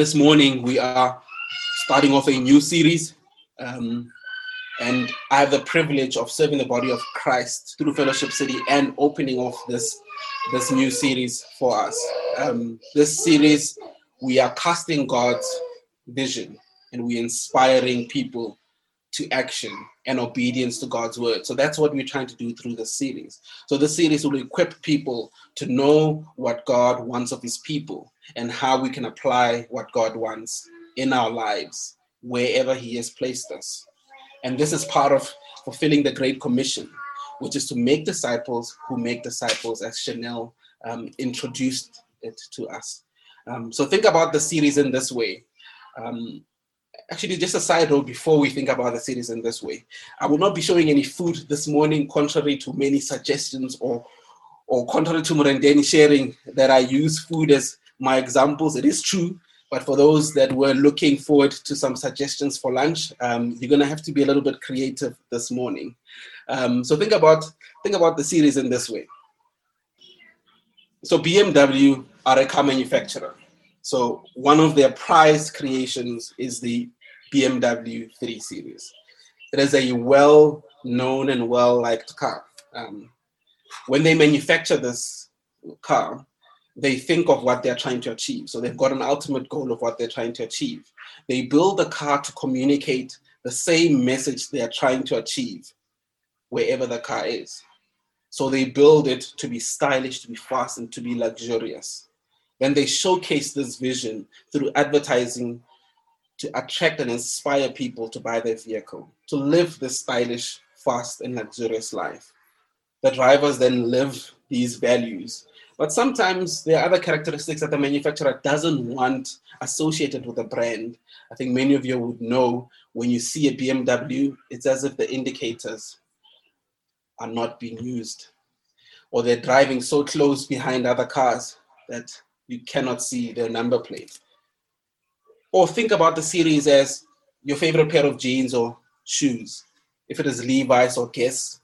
this morning we are starting off a new series. Um, and I have the privilege of serving the body of Christ through Fellowship City and opening off this, this new series for us. Um, this series, we are casting God's vision and we're inspiring people to action and obedience to God's word. So that's what we're trying to do through this series. So this series will equip people to know what God wants of his people and how we can apply what God wants in our lives wherever he has placed us. And this is part of fulfilling the Great Commission, which is to make disciples who make disciples, as Chanel um, introduced it to us. Um, so think about the series in this way. Um, actually, just a side note before we think about the series in this way. I will not be showing any food this morning, contrary to many suggestions or or contrary to Murendeni sharing that I use food as my examples. It is true but for those that were looking forward to some suggestions for lunch, um, you're going to have to be a little bit creative this morning. Um, so think about think about the series in this way. So BMW are a car manufacturer. So one of their prized creations is the BMW 3 Series. It is a well-known and well-liked car. Um, when they manufacture this car, they think of what they're trying to achieve. So they've got an ultimate goal of what they're trying to achieve. They build the car to communicate the same message they are trying to achieve wherever the car is. So they build it to be stylish, to be fast, and to be luxurious. Then they showcase this vision through advertising to attract and inspire people to buy their vehicle, to live this stylish, fast, and luxurious life. The drivers then live these values but sometimes there are other characteristics that the manufacturer doesn't want associated with the brand. I think many of you would know when you see a BMW, it's as if the indicators are not being used, or they're driving so close behind other cars that you cannot see their number plate. Or think about the series as your favorite pair of jeans or shoes. If it is Levi's or Guess,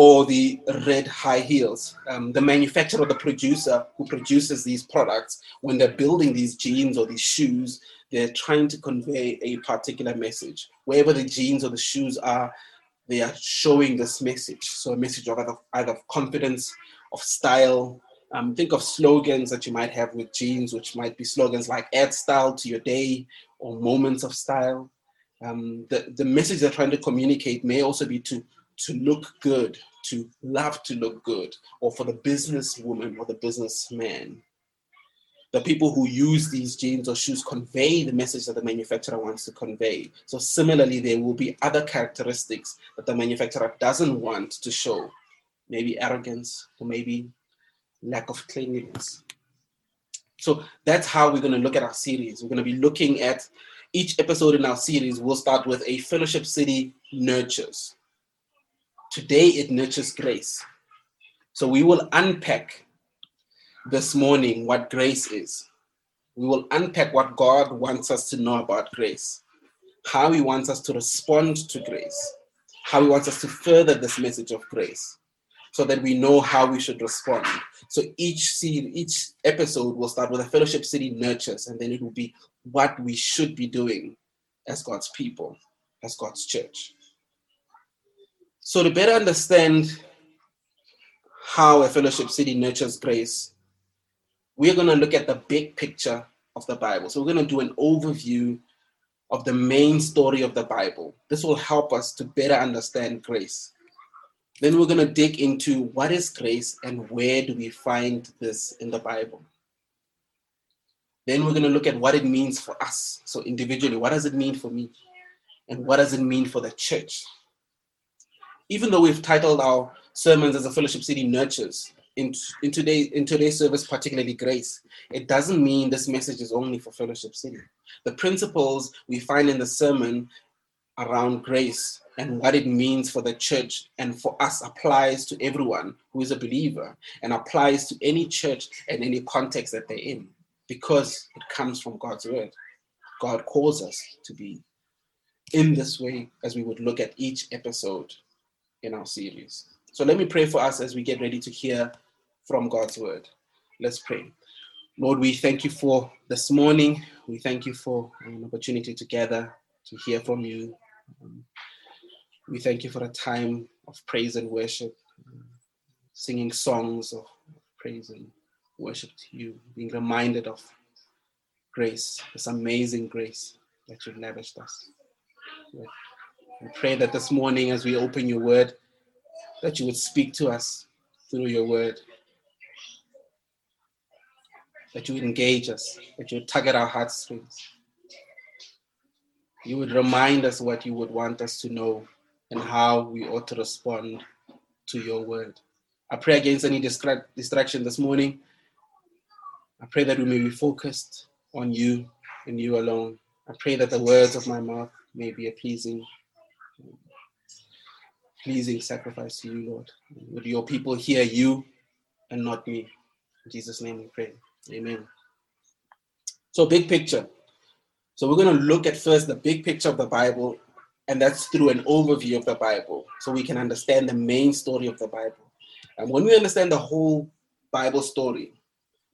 or the red high heels. Um, the manufacturer or the producer who produces these products, when they're building these jeans or these shoes, they're trying to convey a particular message. Wherever the jeans or the shoes are, they are showing this message. So a message of either, either confidence, of style. Um, think of slogans that you might have with jeans, which might be slogans like add style to your day or moments of style. Um, the, the message they're trying to communicate may also be to to look good, to love to look good, or for the businesswoman or the businessman. The people who use these jeans or shoes convey the message that the manufacturer wants to convey. So, similarly, there will be other characteristics that the manufacturer doesn't want to show maybe arrogance or maybe lack of cleanliness. So, that's how we're going to look at our series. We're going to be looking at each episode in our series. We'll start with a Fellowship City nurtures. Today it nurtures grace. So we will unpack this morning what grace is. We will unpack what God wants us to know about grace, how He wants us to respond to grace, how He wants us to further this message of grace, so that we know how we should respond. So each seed, each episode will start with a fellowship city nurtures, and then it will be what we should be doing as God's people, as God's church. So, to better understand how a fellowship city nurtures grace, we're going to look at the big picture of the Bible. So, we're going to do an overview of the main story of the Bible. This will help us to better understand grace. Then we're going to dig into what is grace and where do we find this in the Bible. Then we're going to look at what it means for us. So, individually, what does it mean for me? And what does it mean for the church? even though we've titled our sermons as a fellowship city nurtures in, in today in today's service particularly grace it doesn't mean this message is only for fellowship city the principles we find in the sermon around grace and what it means for the church and for us applies to everyone who is a believer and applies to any church and any context that they're in because it comes from God's word. God calls us to be in this way as we would look at each episode in our series. So let me pray for us as we get ready to hear from God's word. Let's pray. Lord, we thank you for this morning. we thank you for an opportunity to gather to hear from you. Um, we thank you for a time of praise and worship, singing songs of praise and worship to you, being reminded of grace, this amazing grace that you've lavished us. We pray that this morning, as we open your word, that you would speak to us through your word, that you would engage us, that you would tug at our heartstrings. You would remind us what you would want us to know and how we ought to respond to your word. I pray against any distraction this morning. I pray that we may be focused on you and you alone. I pray that the words of my mouth may be a pleasing, pleasing sacrifice to you, Lord. Would your people hear you and not me? In Jesus' name we pray. Amen. So, big picture. So, we're going to look at first the big picture of the Bible, and that's through an overview of the Bible, so we can understand the main story of the Bible. And when we understand the whole Bible story,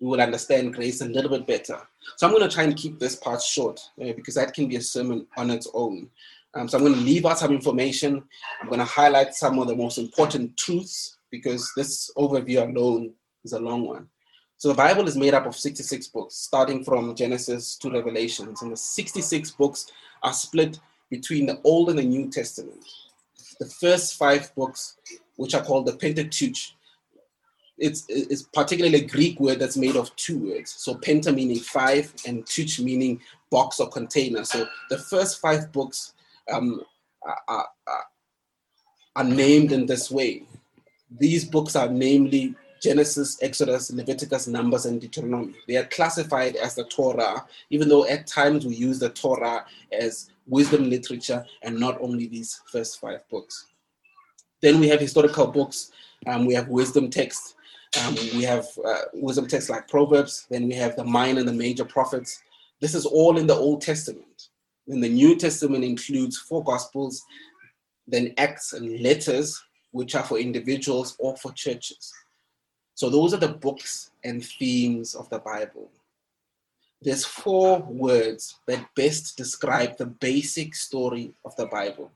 we will understand grace a little bit better. So I'm going to try and keep this part short uh, because that can be a sermon on its own. Um, so I'm going to leave out some information. I'm going to highlight some of the most important truths because this overview alone is a long one. So the Bible is made up of 66 books, starting from Genesis to Revelations. And the 66 books are split between the Old and the New Testament. The first five books, which are called the Pentateuch, it's, it's particularly a Greek word that's made of two words. So penta meaning five and tuch meaning box or container. So the first five books um, are, are, are named in this way. These books are namely Genesis, Exodus, Leviticus, Numbers, and Deuteronomy. They are classified as the Torah, even though at times we use the Torah as wisdom literature and not only these first five books. Then we have historical books, um, we have wisdom texts, um, we have uh, wisdom texts like Proverbs, then we have the minor and the major prophets. This is all in the Old Testament. Then the New Testament includes four Gospels, then Acts and letters, which are for individuals or for churches. So those are the books and themes of the Bible. There's four words that best describe the basic story of the Bible.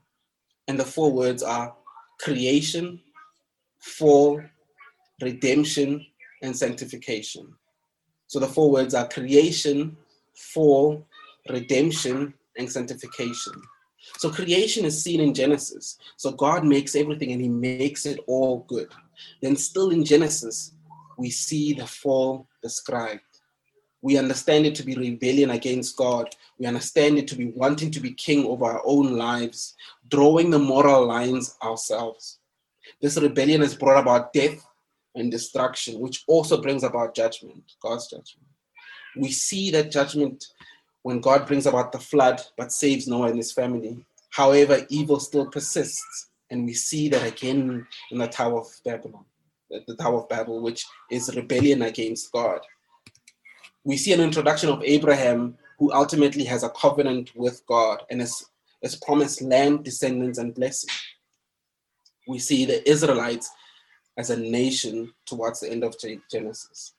And the four words are creation, fall, redemption, and sanctification. So the four words are creation, fall, redemption, and sanctification. So creation is seen in Genesis. So God makes everything and he makes it all good. Then, still in Genesis, we see the fall described. We understand it to be rebellion against God. We understand it to be wanting to be king over our own lives, drawing the moral lines ourselves. This rebellion has brought about death and destruction, which also brings about judgment, God's judgment. We see that judgment when God brings about the flood but saves Noah and his family. However, evil still persists, and we see that again in the Tower of Babylon, the Tower of Babel, which is rebellion against God. We see an introduction of Abraham, who ultimately has a covenant with God and is, is promised land, descendants, and blessing. We see the Israelites as a nation towards the end of Genesis.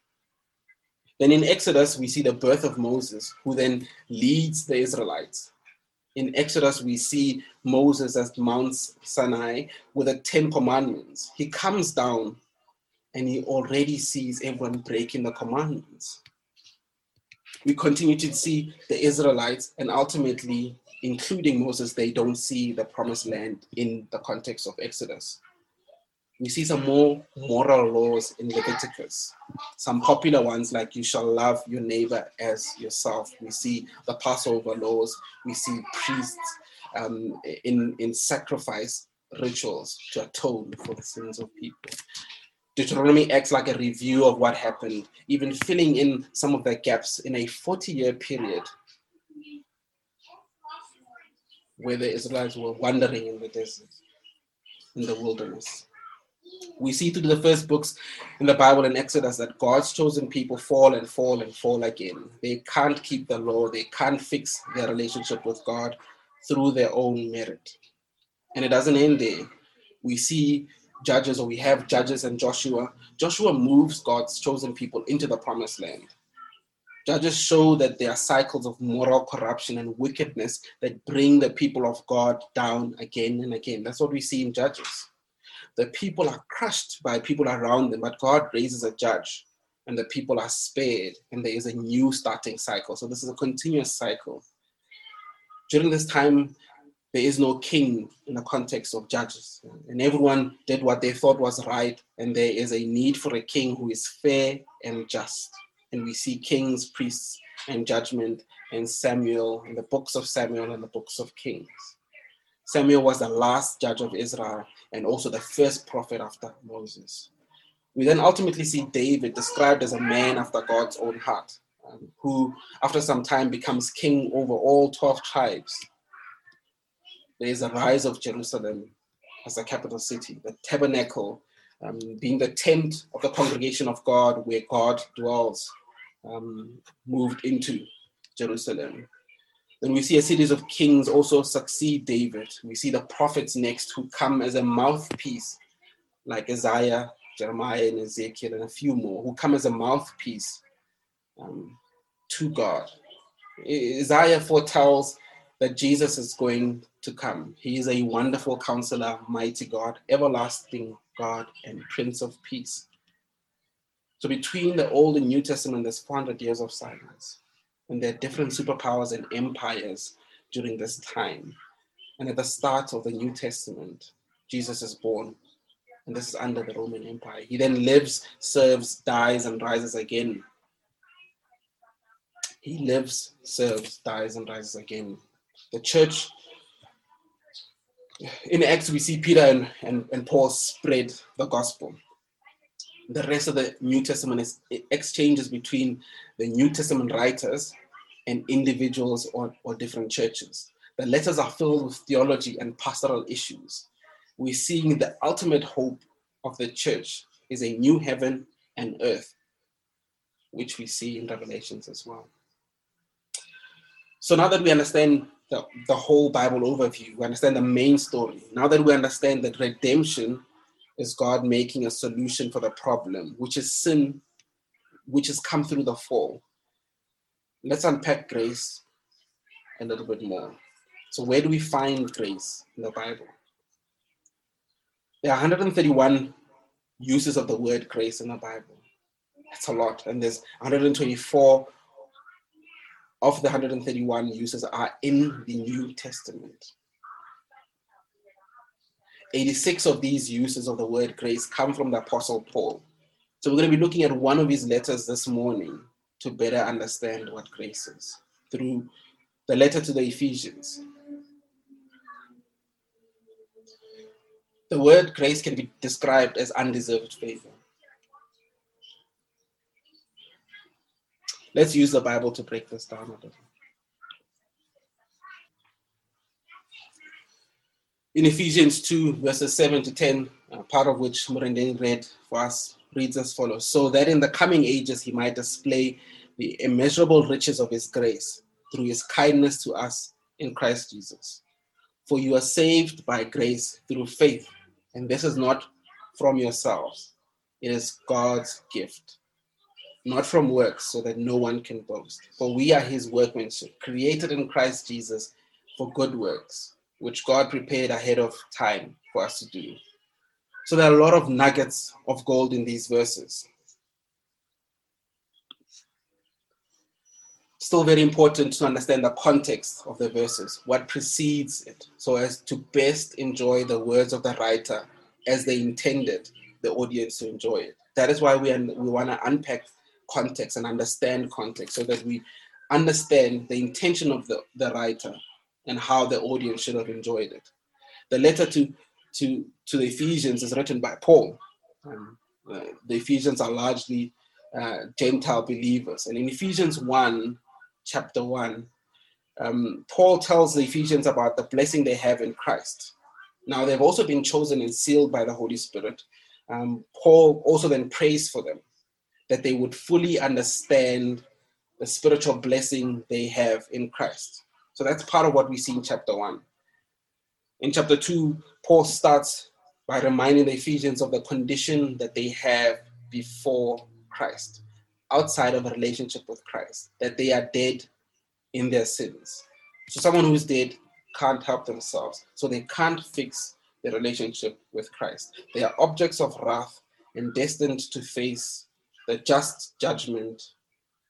Then in Exodus, we see the birth of Moses, who then leads the Israelites. In Exodus, we see Moses at Mount Sinai with the Ten Commandments. He comes down and he already sees everyone breaking the commandments. We continue to see the Israelites, and ultimately, including Moses, they don't see the promised land in the context of Exodus we see some more moral laws in Leviticus. Some popular ones like you shall love your neighbor as yourself. We see the Passover laws. We see priests um, in, in sacrifice rituals to atone for the sins of people. Deuteronomy acts like a review of what happened, even filling in some of the gaps in a 40 year period where the Israelites were wandering in the desert, in the wilderness we see through the first books in the Bible and Exodus that God's chosen people fall and fall and fall again. They can't keep the law, they can't fix their relationship with God through their own merit. And it doesn't end there. We see judges, or we have judges and Joshua. Joshua moves God's chosen people into the promised land. Judges show that there are cycles of moral corruption and wickedness that bring the people of God down again and again. That's what we see in Judges. The people are crushed by people around them, but God raises a judge and the people are spared, and there is a new starting cycle. So, this is a continuous cycle. During this time, there is no king in the context of judges, and everyone did what they thought was right, and there is a need for a king who is fair and just and we see kings, priests, and judgment in Samuel, in the books of Samuel and the books of Kings. Samuel was the last judge of Israel and also the first prophet after Moses. We then ultimately see David described as a man after God's own heart, um, who after some time becomes king over all 12 tribes. There is a rise of Jerusalem as a capital city, the tabernacle um, being the tent of the congregation of God where God dwells um, moved into Jerusalem. Then we see a series of kings also succeed David. We see the prophets next who come as a mouthpiece, like Isaiah, Jeremiah, and Ezekiel, and a few more, who come as a mouthpiece um, to God. Isaiah foretells that Jesus is going to come. He is a wonderful counselor, mighty God, everlasting God, and Prince of Peace. So between the Old and New Testament, there's 400 years of silence. And there are different superpowers and empires during this time. And at the start of the New Testament, Jesus is born. And this is under the Roman Empire. He then lives, serves, dies, and rises again. He lives, serves, dies, and rises again. The church, in Acts, we see Peter and, and, and Paul spread the gospel the rest of the New Testament is exchanges between the New Testament writers and individuals or, or different churches. The letters are filled with theology and pastoral issues. We're seeing the ultimate hope of the church is a new heaven and earth, which we see in Revelations as well. So now that we understand the, the whole Bible overview, we understand the main story, now that we understand that redemption is God making a solution for the problem, which is sin, which has come through the fall. Let's unpack grace a little bit more. So, where do we find grace in the Bible? There are 131 uses of the word grace in the Bible. That's a lot. And there's 124 of the 131 uses are in the New Testament. 86 of these uses of the word grace come from the Apostle Paul. So we're going to be looking at one of his letters this morning to better understand what grace is through the letter to the Ephesians. The word grace can be described as undeserved favor. Let's use the Bible to break this down a little. in Ephesians 2, verses 7 to 10, uh, part of which Murendeni read for us, reads as follows So that in the coming ages he might display the immeasurable riches of his grace through his kindness to us in Christ Jesus. For you are saved by grace through faith, and this is not from yourselves, it is God's gift, not from works, so that no one can boast. For we are his workmanship, created in Christ Jesus for good works which God prepared ahead of time for us to do. So there are a lot of nuggets of gold in these verses. Still very important to understand the context of the verses, what precedes it, so as to best enjoy the words of the writer as they intended the audience to enjoy it. That is why we, we want to unpack context and understand context so that we understand the intention of the, the writer and how the audience should have enjoyed it. The letter to to to the Ephesians is written by Paul. Um, uh, the Ephesians are largely uh, Gentile believers, and in Ephesians one, chapter one, um, Paul tells the Ephesians about the blessing they have in Christ. Now they've also been chosen and sealed by the Holy Spirit. Um, Paul also then prays for them that they would fully understand the spiritual blessing they have in Christ. So that's part of what we see in chapter one. In chapter two, Paul starts by reminding the Ephesians of the condition that they have before Christ. outside of a relationship with Christ, that they are dead in their sins. So someone who's dead can't help themselves. So they can't fix their relationship with Christ. They are objects of wrath and destined to face the just judgment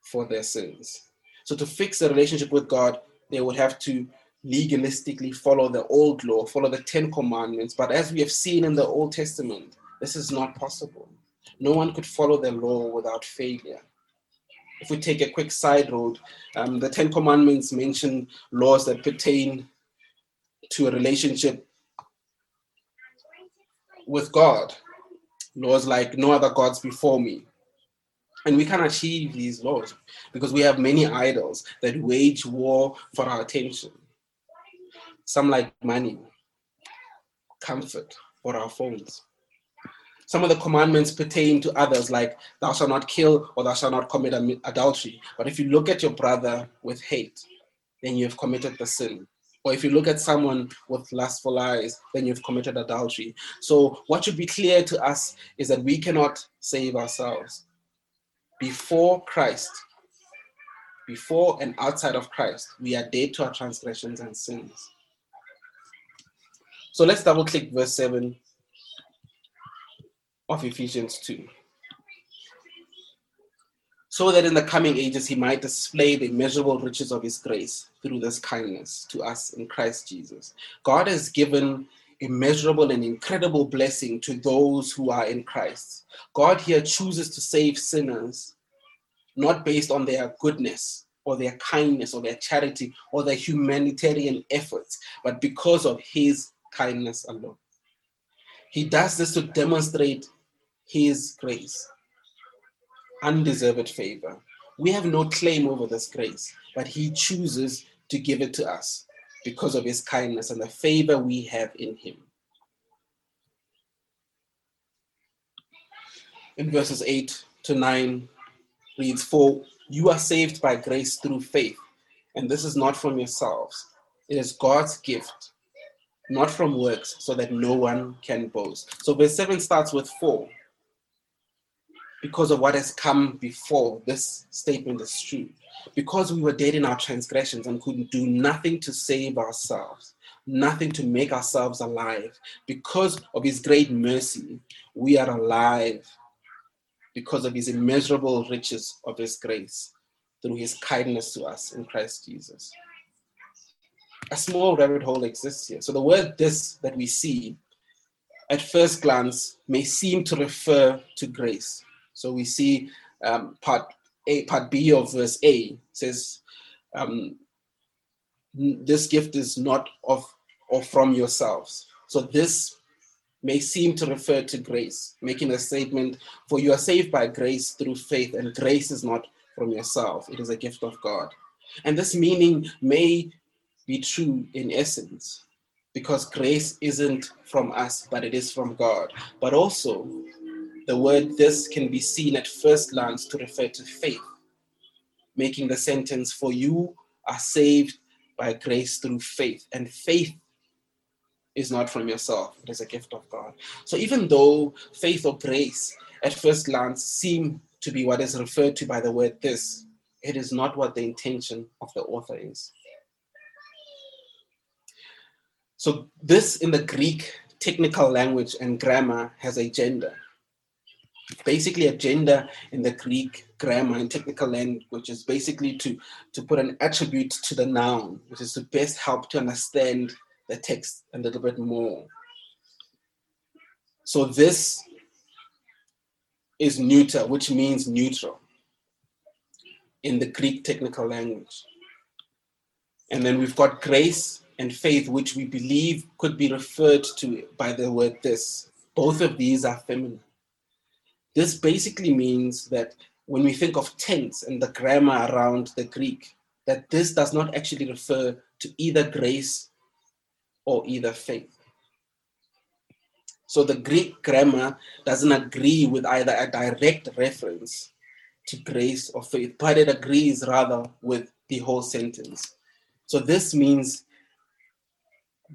for their sins. So to fix a relationship with God, they would have to legalistically follow the old law, follow the Ten Commandments. But as we have seen in the Old Testament, this is not possible. No one could follow the law without failure. If we take a quick side road, um, the Ten Commandments mention laws that pertain to a relationship with God. Laws like no other gods before me. And we can achieve these laws because we have many idols that wage war for our attention. Some like money, comfort, or our phones. Some of the commandments pertain to others, like thou shalt not kill or thou shalt not commit adultery. But if you look at your brother with hate, then you have committed the sin. Or if you look at someone with lustful eyes, then you've committed adultery. So, what should be clear to us is that we cannot save ourselves. Before Christ, before and outside of Christ, we are dead to our transgressions and sins. So let's double click verse 7 of Ephesians 2. So that in the coming ages he might display the immeasurable riches of his grace through this kindness to us in Christ Jesus. God has given immeasurable and incredible blessing to those who are in Christ. God here chooses to save sinners not based on their goodness or their kindness or their charity or their humanitarian efforts, but because of his kindness alone. He does this to demonstrate his grace, undeserved favor. We have no claim over this grace, but he chooses to give it to us because of his kindness and the favor we have in him. In verses 8 to 9 reads, For you are saved by grace through faith, and this is not from yourselves. It is God's gift, not from works, so that no one can boast. So verse 7 starts with 4 because of what has come before this statement is true. Because we were dead in our transgressions and couldn't do nothing to save ourselves, nothing to make ourselves alive, because of his great mercy, we are alive because of his immeasurable riches of his grace through his kindness to us in Christ Jesus. A small rabbit hole exists here. So the word this that we see at first glance may seem to refer to grace so we see um, part A, part B of verse A says, um, "This gift is not of or from yourselves." So this may seem to refer to grace, making a statement, "For you are saved by grace through faith, and grace is not from yourself; it is a gift of God." And this meaning may be true in essence, because grace isn't from us, but it is from God. But also, the word this can be seen at first glance to refer to faith, making the sentence, For you are saved by grace through faith. And faith is not from yourself, it is a gift of God. So even though faith or grace at first glance seem to be what is referred to by the word this, it is not what the intention of the author is. So, this in the Greek technical language and grammar has a gender basically a gender in the Greek grammar and technical language is basically to, to put an attribute to the noun, which is to best help to understand the text a little bit more. So this is neuter, which means neutral in the Greek technical language. And then we've got grace and faith, which we believe could be referred to by the word this. Both of these are feminine. This basically means that when we think of tense and the grammar around the Greek, that this does not actually refer to either grace or either faith. So the Greek grammar doesn't agree with either a direct reference to grace or faith, but it agrees rather with the whole sentence. So this means,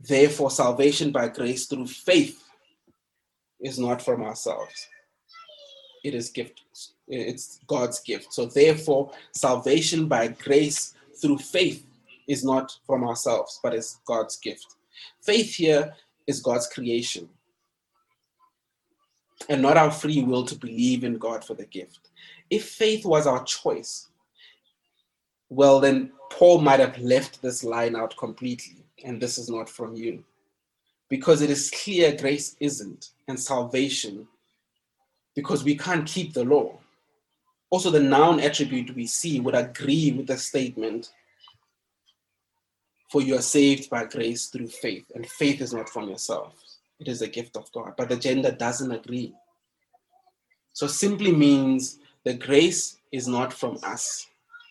therefore, salvation by grace through faith is not from ourselves it is gift. It's God's gift. So therefore, salvation by grace through faith is not from ourselves, but is God's gift. Faith here is God's creation and not our free will to believe in God for the gift. If faith was our choice, well, then Paul might have left this line out completely, and this is not from you. Because it is clear grace isn't, and salvation, because we can't keep the law. Also, the noun attribute we see would agree with the statement for you are saved by grace through faith, and faith is not from yourself. It is a gift of God. But the gender doesn't agree. So simply means the grace is not from us.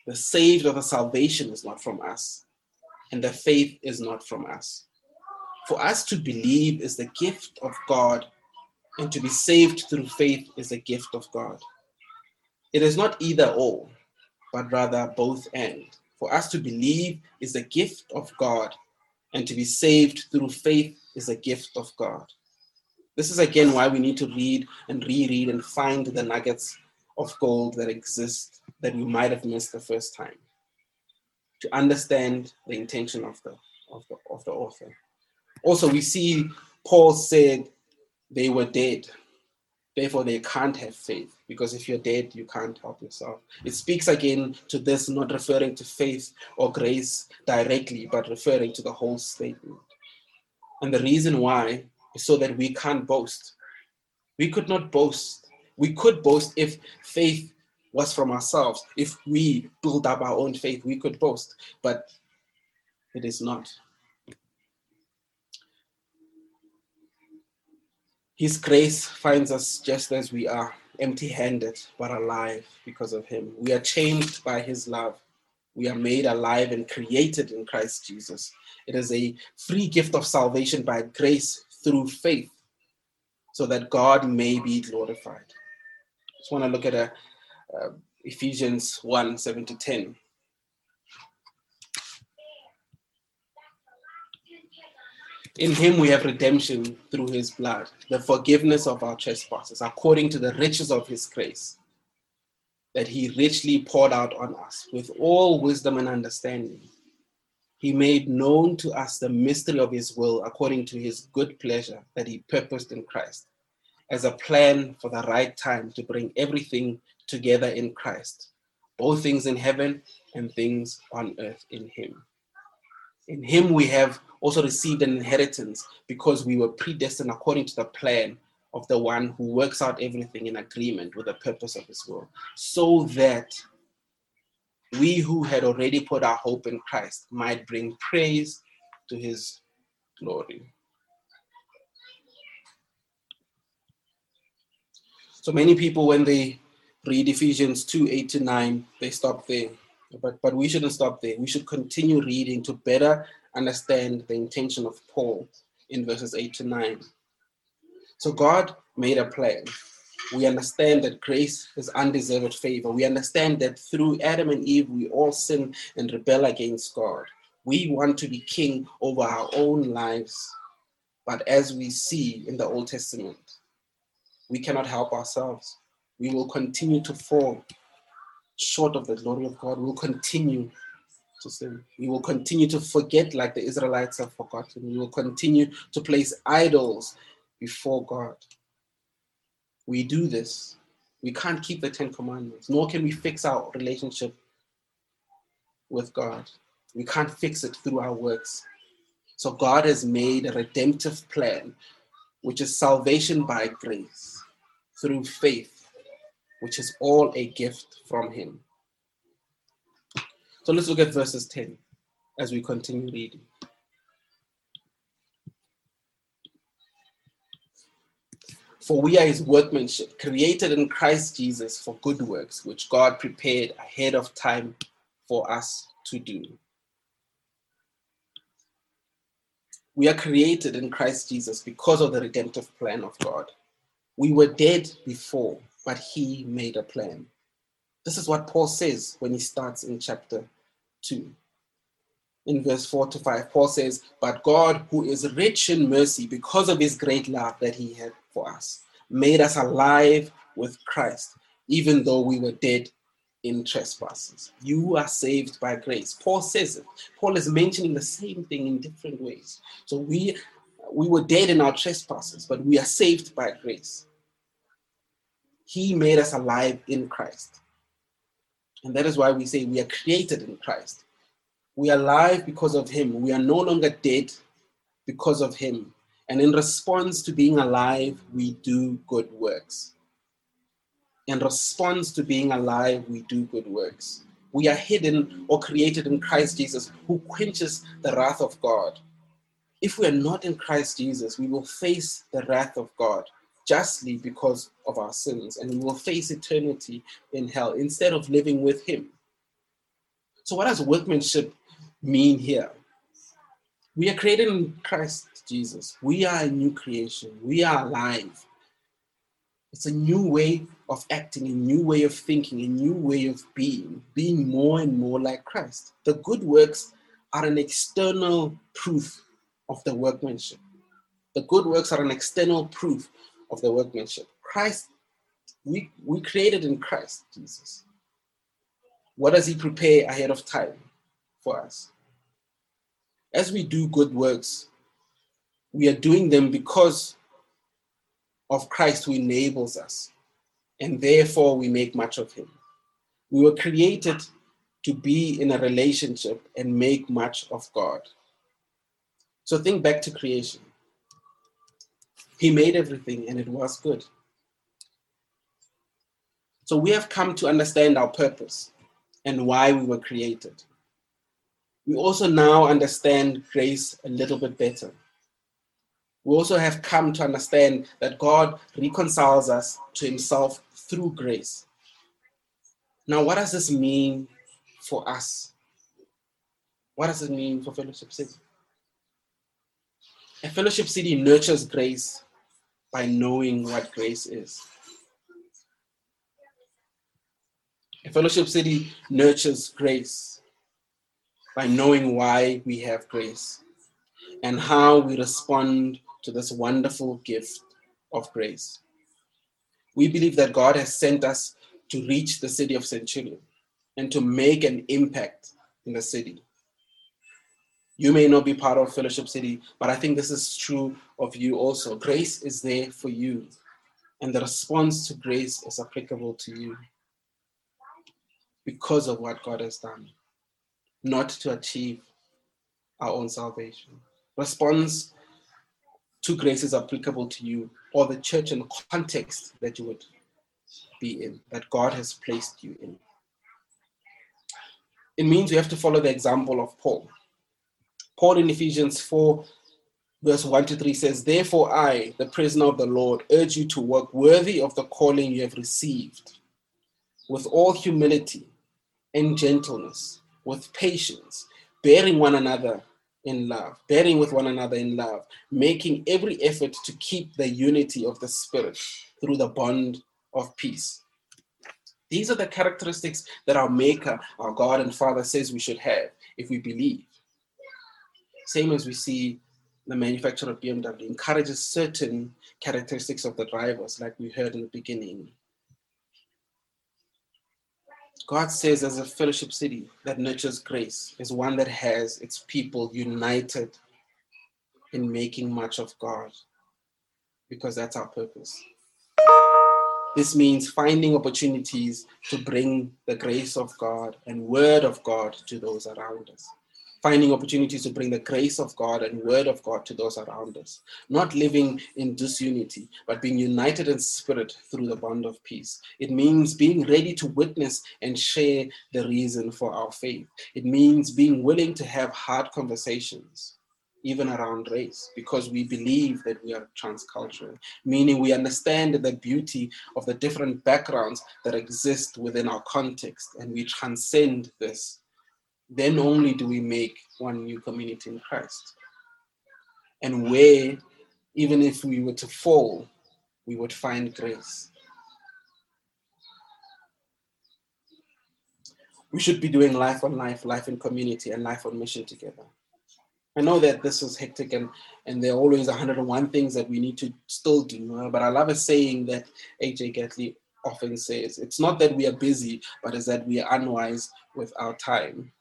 The saved or the salvation is not from us. And the faith is not from us. For us to believe is the gift of God, and to be saved through faith is a gift of God. It is not either or, but rather both and. For us to believe is the gift of God, and to be saved through faith is a gift of God. This is again why we need to read and reread and find the nuggets of gold that exist that we might have missed the first time to understand the intention of the, of the, of the author. Also, we see Paul said they were dead. Therefore, they can't have faith because if you're dead, you can't help yourself. It speaks again to this, not referring to faith or grace directly, but referring to the whole statement. And the reason why is so that we can't boast. We could not boast. We could boast if faith was from ourselves. If we build up our own faith, we could boast, but it is not. His grace finds us just as we are, empty handed but alive because of Him. We are changed by His love. We are made alive and created in Christ Jesus. It is a free gift of salvation by grace through faith so that God may be glorified. I Just want to look at a, uh, Ephesians 1 7 to 10. In him we have redemption through his blood, the forgiveness of our trespasses, according to the riches of his grace, that he richly poured out on us with all wisdom and understanding he made known to us the mystery of his will according to his good pleasure that he purposed in Christ, as a plan for the right time to bring everything together in Christ, both things in heaven and things on earth in him. In him we have also received an inheritance because we were predestined according to the plan of the one who works out everything in agreement with the purpose of his will, so that we who had already put our hope in Christ might bring praise to his glory. So many people, when they read Ephesians 2 8 to 9, they stop there. But, but we shouldn't stop there. We should continue reading to better understand the intention of Paul in verses 8 to 9. So God made a plan we understand that grace is undeserved favor. We understand that through Adam and Eve, we all sin and rebel against God. We want to be king over our own lives. But as we see in the Old Testament, we cannot help ourselves. We will continue to fall short of the glory of God. We will continue to sin. We will continue to forget like the Israelites have forgotten. We will continue to place idols before God we do this, we can't keep the Ten Commandments, nor can we fix our relationship with God. We can't fix it through our works. So God has made a redemptive plan, which is salvation by grace through faith, which is all a gift from Him. So let's look at verses 10 as we continue reading. For we are his workmanship, created in Christ Jesus for good works, which God prepared ahead of time for us to do. We are created in Christ Jesus because of the redemptive plan of God. We were dead before, but he made a plan. This is what Paul says when he starts in chapter 2. In verse 4 to 5, Paul says, But God, who is rich in mercy because of his great love that he had for us, made us alive with Christ, even though we were dead in trespasses. You are saved by grace. Paul says it. Paul is mentioning the same thing in different ways. So we we were dead in our trespasses, but we are saved by grace. He made us alive in Christ. And that is why we say we are created in Christ. We are alive because of Him. We are no longer dead because of Him. And in response to being alive, we do good works. In response to being alive, we do good works. We are hidden or created in Christ Jesus, who quenches the wrath of God. If we are not in Christ Jesus, we will face the wrath of God justly because of our sins, and we will face eternity in hell instead of living with Him. So, what does workmanship mean here? We are created in Christ Jesus. We are a new creation. We are alive. It's a new way of acting, a new way of thinking, a new way of being, being more and more like Christ. The good works are an external proof of the workmanship. The good works are an external proof of the workmanship. Christ, we, we created in Christ Jesus. What does he prepare ahead of time for us? As we do good works, we are doing them because of Christ who enables us, and therefore we make much of him. We were created to be in a relationship and make much of God. So think back to creation. He made everything and it was good. So we have come to understand our purpose and why we were created. We also now understand grace a little bit better. We also have come to understand that God reconciles us to himself through grace. Now, what does this mean for us? What does it mean for Fellowship City? A Fellowship City nurtures grace by knowing what grace is. A Fellowship City nurtures grace by knowing why we have grace and how we respond to this wonderful gift of grace. We believe that God has sent us to reach the city of Centurion and to make an impact in the city. You may not be part of Fellowship City, but I think this is true of you also. Grace is there for you, and the response to grace is applicable to you because of what God has done, not to achieve our own salvation. Response to grace is applicable to you or the church and context that you would be in, that God has placed you in. It means we have to follow the example of Paul. Paul in Ephesians 4, verse 1 to 3 says, Therefore, I, the prisoner of the Lord, urge you to work worthy of the calling you have received, with all humility and gentleness, with patience, bearing one another in love, bearing with one another in love, making every effort to keep the unity of the Spirit through the bond of peace. These are the characteristics that our Maker, our God and Father says we should have if we believe same as we see the manufacturer of BMW encourages certain characteristics of the drivers, like we heard in the beginning. God says, as a fellowship city that nurtures grace, is one that has its people united in making much of God, because that's our purpose. This means finding opportunities to bring the grace of God and word of God to those around us finding opportunities to bring the grace of God and word of God to those around us. Not living in disunity, but being united in spirit through the bond of peace. It means being ready to witness and share the reason for our faith. It means being willing to have hard conversations. Even around race, because we believe that we are transcultural, meaning we understand the beauty of the different backgrounds that exist within our context, and we transcend this then only do we make one new community in Christ. And where, even if we were to fall, we would find grace. We should be doing life on life, life in community, and life on mission together. I know that this is hectic and, and there are always 101 things that we need to still do, but I love a saying that AJ Gatley often says. It's not that we are busy, but it's that we are unwise with our time.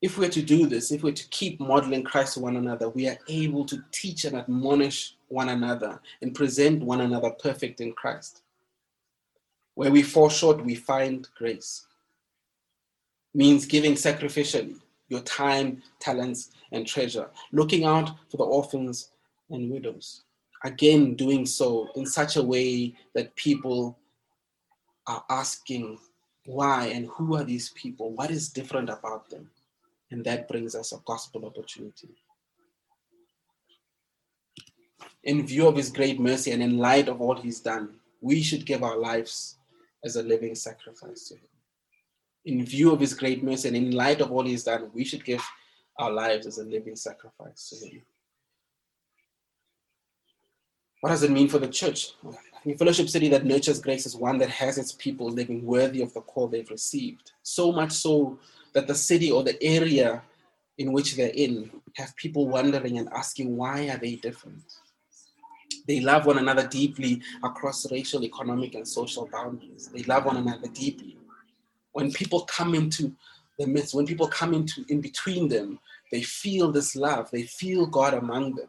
If we're to do this, if we're to keep modeling Christ to one another, we are able to teach and admonish one another and present one another perfect in Christ. Where we fall short, we find grace. Means giving sacrificially your time, talents, and treasure, looking out for the orphans and widows. Again, doing so in such a way that people are asking why and who are these people? What is different about them? And that brings us a gospel opportunity. In view of his great mercy and in light of all he's done, we should give our lives as a living sacrifice to him. In view of his great mercy and in light of all he's done, we should give our lives as a living sacrifice to him. What does it mean for the church? A fellowship city that nurtures grace is one that has its people living worthy of the call they've received. So much so that the city or the area in which they're in have people wondering and asking why are they different? They love one another deeply across racial economic and social boundaries. They love one another deeply. When people come into the midst when people come into in between them they feel this love. They feel god among them.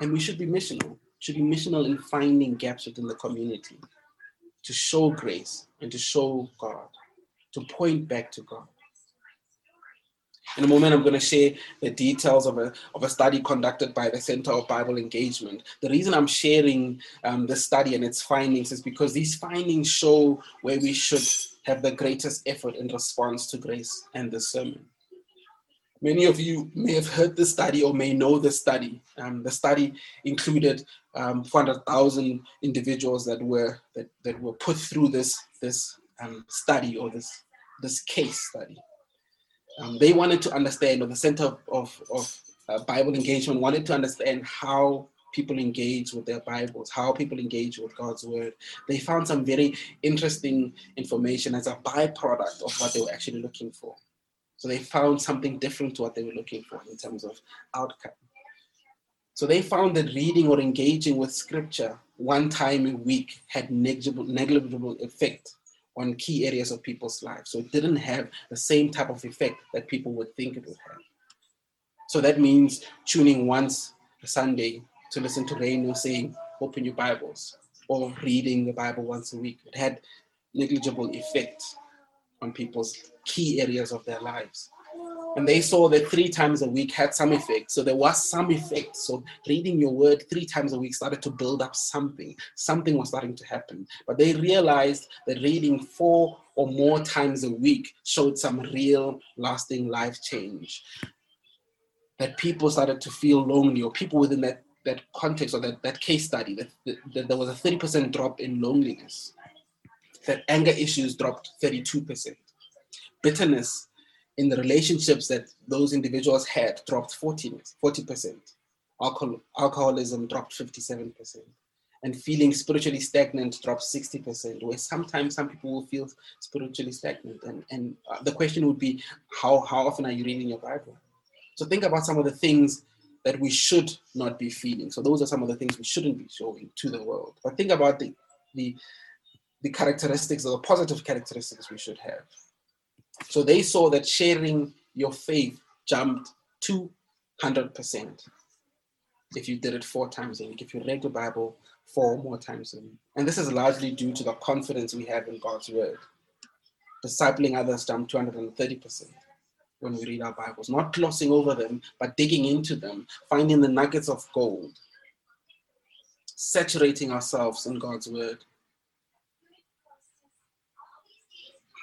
And we should be missional should be missional in finding gaps within the community to show grace and to show god to point back to God. In a moment, I'm going to share the details of a, of a study conducted by the Center of Bible Engagement. The reason I'm sharing um, the study and its findings is because these findings show where we should have the greatest effort in response to grace and the sermon. Many of you may have heard the study or may know the study. Um, the study included um, 400,000 individuals that were that, that were put through this, this um, study or this this case study. Um, they wanted to understand, or the Center of, of, uh, Bible Engagement wanted to understand how people engage with their Bibles, how people engage with God's Word. They found some very interesting information as a byproduct of what they were actually looking for. So they found something different to what they were looking for in terms of outcome. So they found that reading or engaging with Scripture one time a week had negligible, negligible effect on key areas of people's lives. So it didn't have the same type of effect that people would think it would have. So that means tuning once a Sunday to listen to radio saying, open your Bibles, or reading the Bible once a week. It had negligible effect on people's key areas of their lives. And they saw that three times a week had some effect. So there was some effect. So reading your word three times a week started to build up something. Something was starting to happen. But they realized that reading four or more times a week showed some real lasting life change. That people started to feel lonely, or people within that, that context or that, that case study, that, that, that there was a 30% drop in loneliness. That anger issues dropped 32%. Bitterness in the relationships that those individuals had dropped 40, 40%. Alcohol, alcoholism dropped 57%. And feeling spiritually stagnant dropped 60%, where sometimes some people will feel spiritually stagnant. And, and uh, the question would be, how, how often are you reading your Bible? So think about some of the things that we should not be feeling. So those are some of the things we shouldn't be showing to the world. But think about the, the, the characteristics or the positive characteristics we should have. So they saw that sharing your faith jumped 200% if you did it four times a week, if you read the Bible four more times a week. And this is largely due to the confidence we have in God's word. Discipling others jumped 230% when we read our Bibles, not glossing over them, but digging into them, finding the nuggets of gold, saturating ourselves in God's word.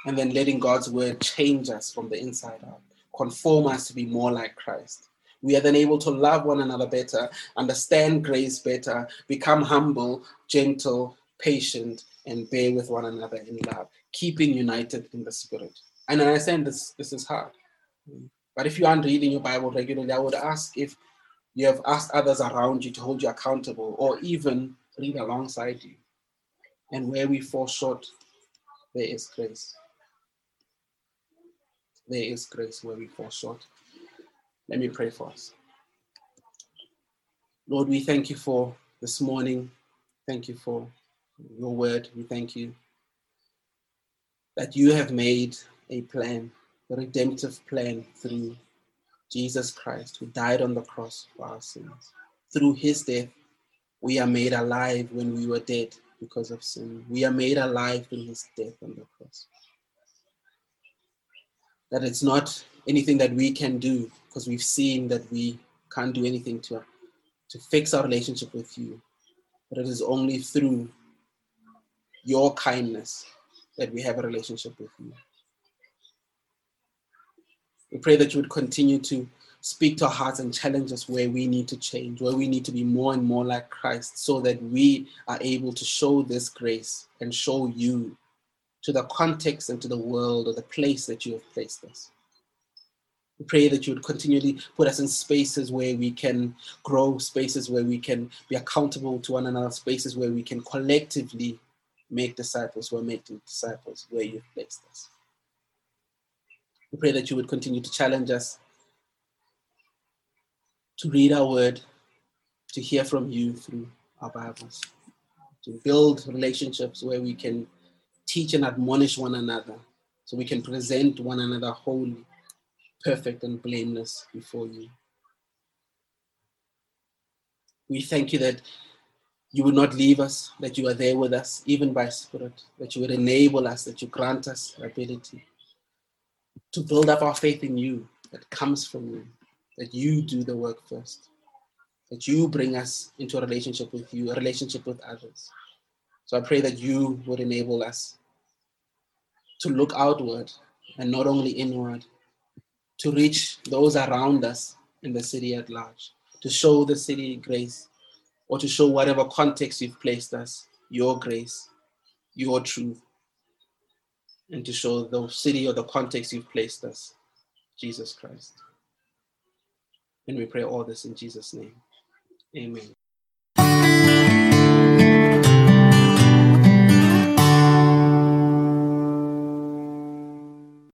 And then letting God's word change us from the inside out, conform us to be more like Christ. We are then able to love one another better, understand grace better, become humble, gentle, patient, and bear with one another in love, keeping united in the Spirit. And I understand this, this is hard. But if you aren't reading your Bible regularly, I would ask if you have asked others around you to hold you accountable or even read alongside you. And where we fall short, there is grace there is grace where we fall short. Let me pray for us. Lord, we thank you for this morning. Thank you for your word. We thank you that you have made a plan, a redemptive plan through Jesus Christ, who died on the cross for our sins. Through his death, we are made alive when we were dead because of sin. We are made alive in his death on the cross. That it's not anything that we can do because we've seen that we can't do anything to, to fix our relationship with you, but it is only through your kindness that we have a relationship with you. We pray that you would continue to speak to our hearts and challenge us where we need to change, where we need to be more and more like Christ, so that we are able to show this grace and show you to the context and to the world or the place that you have placed us. We pray that you would continually put us in spaces where we can grow, spaces where we can be accountable to one another, spaces where we can collectively make disciples who are making disciples where you've placed us. We pray that you would continue to challenge us to read our word, to hear from you through our Bibles, to build relationships where we can teach and admonish one another so we can present one another holy, perfect, and blameless before you. We thank you that you would not leave us, that you are there with us, even by Spirit, that you would enable us, that you grant us ability to build up our faith in you that comes from you, that you do the work first, that you bring us into a relationship with you, a relationship with others. So I pray that you would enable us to look outward and not only inward, to reach those around us in the city at large, to show the city grace, or to show whatever context you've placed us, your grace, your truth, and to show the city or the context you've placed us, Jesus Christ. And we pray all this in Jesus' name. Amen.